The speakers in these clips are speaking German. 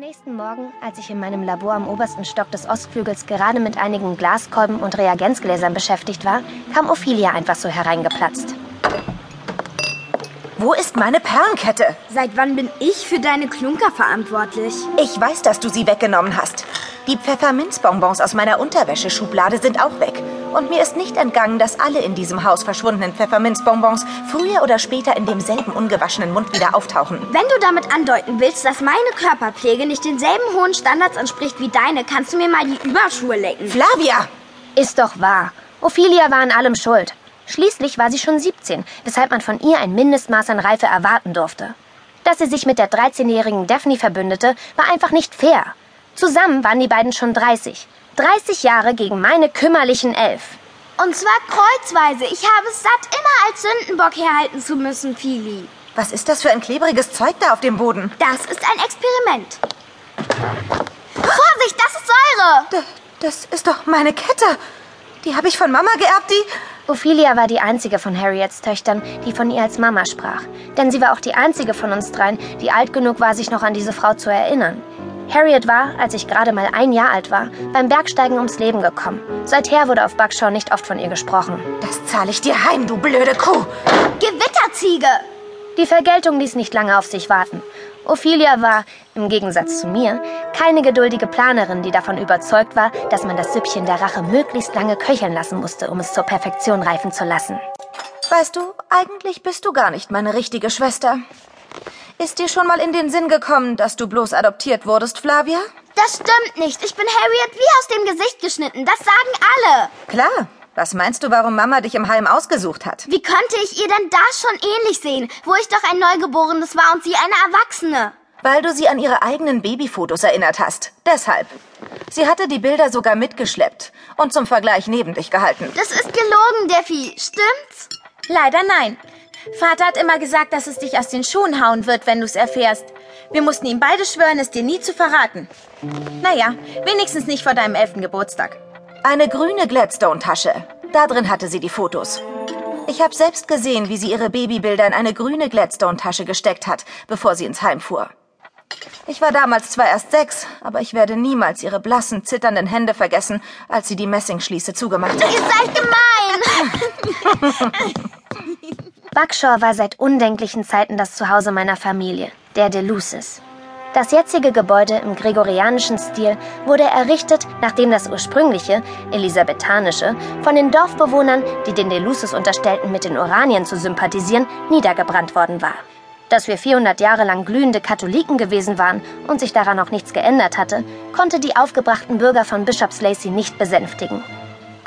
nächsten Morgen, als ich in meinem Labor am obersten Stock des Ostflügels gerade mit einigen Glaskolben und Reagenzgläsern beschäftigt war, kam Ophelia einfach so hereingeplatzt. Wo ist meine Perlenkette? Seit wann bin ich für deine Klunker verantwortlich? Ich weiß, dass du sie weggenommen hast. Die Pfefferminzbonbons aus meiner Unterwäscheschublade sind auch weg. Und mir ist nicht entgangen, dass alle in diesem Haus verschwundenen Pfefferminzbonbons früher oder später in demselben ungewaschenen Mund wieder auftauchen. Wenn du damit andeuten willst, dass meine Körperpflege nicht denselben hohen Standards entspricht wie deine, kannst du mir mal die Überschuhe lecken. Flavia! Ist doch wahr. Ophelia war an allem schuld. Schließlich war sie schon 17, weshalb man von ihr ein Mindestmaß an Reife erwarten durfte. Dass sie sich mit der 13-jährigen Daphne verbündete, war einfach nicht fair. Zusammen waren die beiden schon 30. 30 Jahre gegen meine kümmerlichen elf. Und zwar kreuzweise. Ich habe es satt, immer als Sündenbock herhalten zu müssen, Fili. Was ist das für ein klebriges Zeug da auf dem Boden? Das ist ein Experiment. Vorsicht, das ist Säure! D das ist doch meine Kette. Die habe ich von Mama geerbt, die... Ophelia war die einzige von Harriets Töchtern, die von ihr als Mama sprach. Denn sie war auch die einzige von uns dreien, die alt genug war, sich noch an diese Frau zu erinnern. Harriet war, als ich gerade mal ein Jahr alt war, beim Bergsteigen ums Leben gekommen. Seither wurde auf Buckshaw nicht oft von ihr gesprochen. Das zahle ich dir heim, du blöde Kuh. Gewitterziege! Die Vergeltung ließ nicht lange auf sich warten. Ophelia war, im Gegensatz zu mir, keine geduldige Planerin, die davon überzeugt war, dass man das Süppchen der Rache möglichst lange köcheln lassen musste, um es zur Perfektion reifen zu lassen. Weißt du, eigentlich bist du gar nicht meine richtige Schwester. Ist dir schon mal in den Sinn gekommen, dass du bloß adoptiert wurdest, Flavia? Das stimmt nicht. Ich bin Harriet wie aus dem Gesicht geschnitten. Das sagen alle. Klar. Was meinst du, warum Mama dich im Heim ausgesucht hat? Wie konnte ich ihr denn da schon ähnlich sehen, wo ich doch ein Neugeborenes war und sie eine Erwachsene? Weil du sie an ihre eigenen Babyfotos erinnert hast. Deshalb. Sie hatte die Bilder sogar mitgeschleppt und zum Vergleich neben dich gehalten. Das ist gelogen, Defi. Stimmt's? Leider nein. Vater hat immer gesagt, dass es dich aus den Schuhen hauen wird, wenn du es erfährst. Wir mussten ihm beide schwören, es dir nie zu verraten. Naja, wenigstens nicht vor deinem elften Geburtstag. Eine grüne Gladstone-Tasche. Da drin hatte sie die Fotos. Ich habe selbst gesehen, wie sie ihre Babybilder in eine grüne Gladstone-Tasche gesteckt hat, bevor sie ins Heim fuhr. Ich war damals zwar erst sechs, aber ich werde niemals ihre blassen, zitternden Hände vergessen, als sie die Messingschließe zugemacht hat. Ihr seid gemein! Buckshaw war seit undenklichen Zeiten das Zuhause meiner Familie, der Deluces. Das jetzige Gebäude im gregorianischen Stil wurde errichtet, nachdem das ursprüngliche, elisabethanische, von den Dorfbewohnern, die den Deluces unterstellten, mit den Oranien zu sympathisieren, niedergebrannt worden war. Dass wir 400 Jahre lang glühende Katholiken gewesen waren und sich daran auch nichts geändert hatte, konnte die aufgebrachten Bürger von Bishops Lacey nicht besänftigen.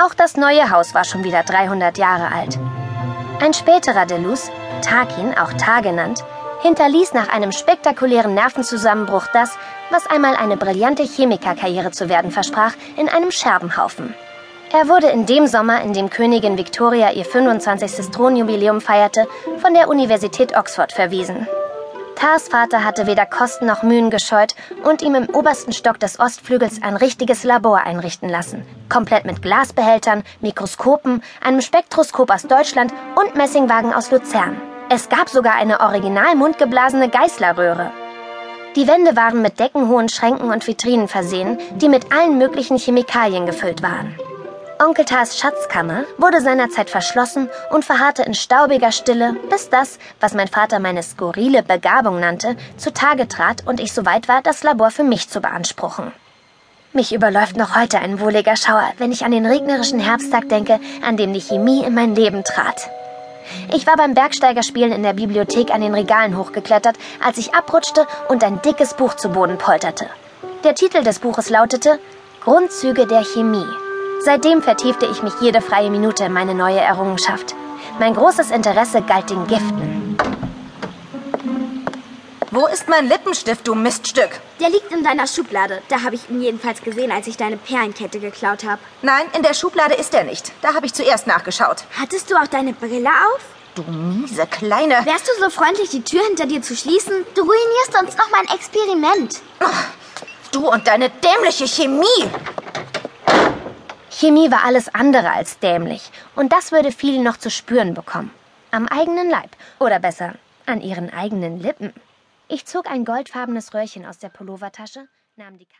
Auch das neue Haus war schon wieder 300 Jahre alt. Ein späterer Delus, Tarkin, auch Tar genannt, hinterließ nach einem spektakulären Nervenzusammenbruch das, was einmal eine brillante Chemikerkarriere zu werden versprach, in einem Scherbenhaufen. Er wurde in dem Sommer, in dem Königin Victoria ihr 25. Thronjubiläum feierte, von der Universität Oxford verwiesen. Tars Vater hatte weder Kosten noch Mühen gescheut und ihm im obersten Stock des Ostflügels ein richtiges Labor einrichten lassen. Komplett mit Glasbehältern, Mikroskopen, einem Spektroskop aus Deutschland und Messingwagen aus Luzern. Es gab sogar eine original mundgeblasene Geißlerröhre. Die Wände waren mit deckenhohen Schränken und Vitrinen versehen, die mit allen möglichen Chemikalien gefüllt waren. Onkel Tars Schatzkammer wurde seinerzeit verschlossen und verharrte in staubiger Stille, bis das, was mein Vater meine skurrile Begabung nannte, zutage trat und ich soweit war, das Labor für mich zu beanspruchen. Mich überläuft noch heute ein wohliger Schauer, wenn ich an den regnerischen Herbsttag denke, an dem die Chemie in mein Leben trat. Ich war beim Bergsteigerspielen in der Bibliothek an den Regalen hochgeklettert, als ich abrutschte und ein dickes Buch zu Boden polterte. Der Titel des Buches lautete Grundzüge der Chemie. Seitdem vertiefte ich mich jede freie Minute in meine neue Errungenschaft. Mein großes Interesse galt den Giften. Wo ist mein Lippenstift, du Miststück? Der liegt in deiner Schublade. Da habe ich ihn jedenfalls gesehen, als ich deine Perlenkette geklaut habe. Nein, in der Schublade ist er nicht. Da habe ich zuerst nachgeschaut. Hattest du auch deine Brille auf? Du miese Kleine. Wärst du so freundlich, die Tür hinter dir zu schließen? Du ruinierst uns noch mein Experiment. Du und deine dämliche Chemie. Chemie war alles andere als dämlich. Und das würde viele noch zu spüren bekommen. Am eigenen Leib. Oder besser, an ihren eigenen Lippen. Ich zog ein goldfarbenes Röhrchen aus der Pullovertasche, nahm die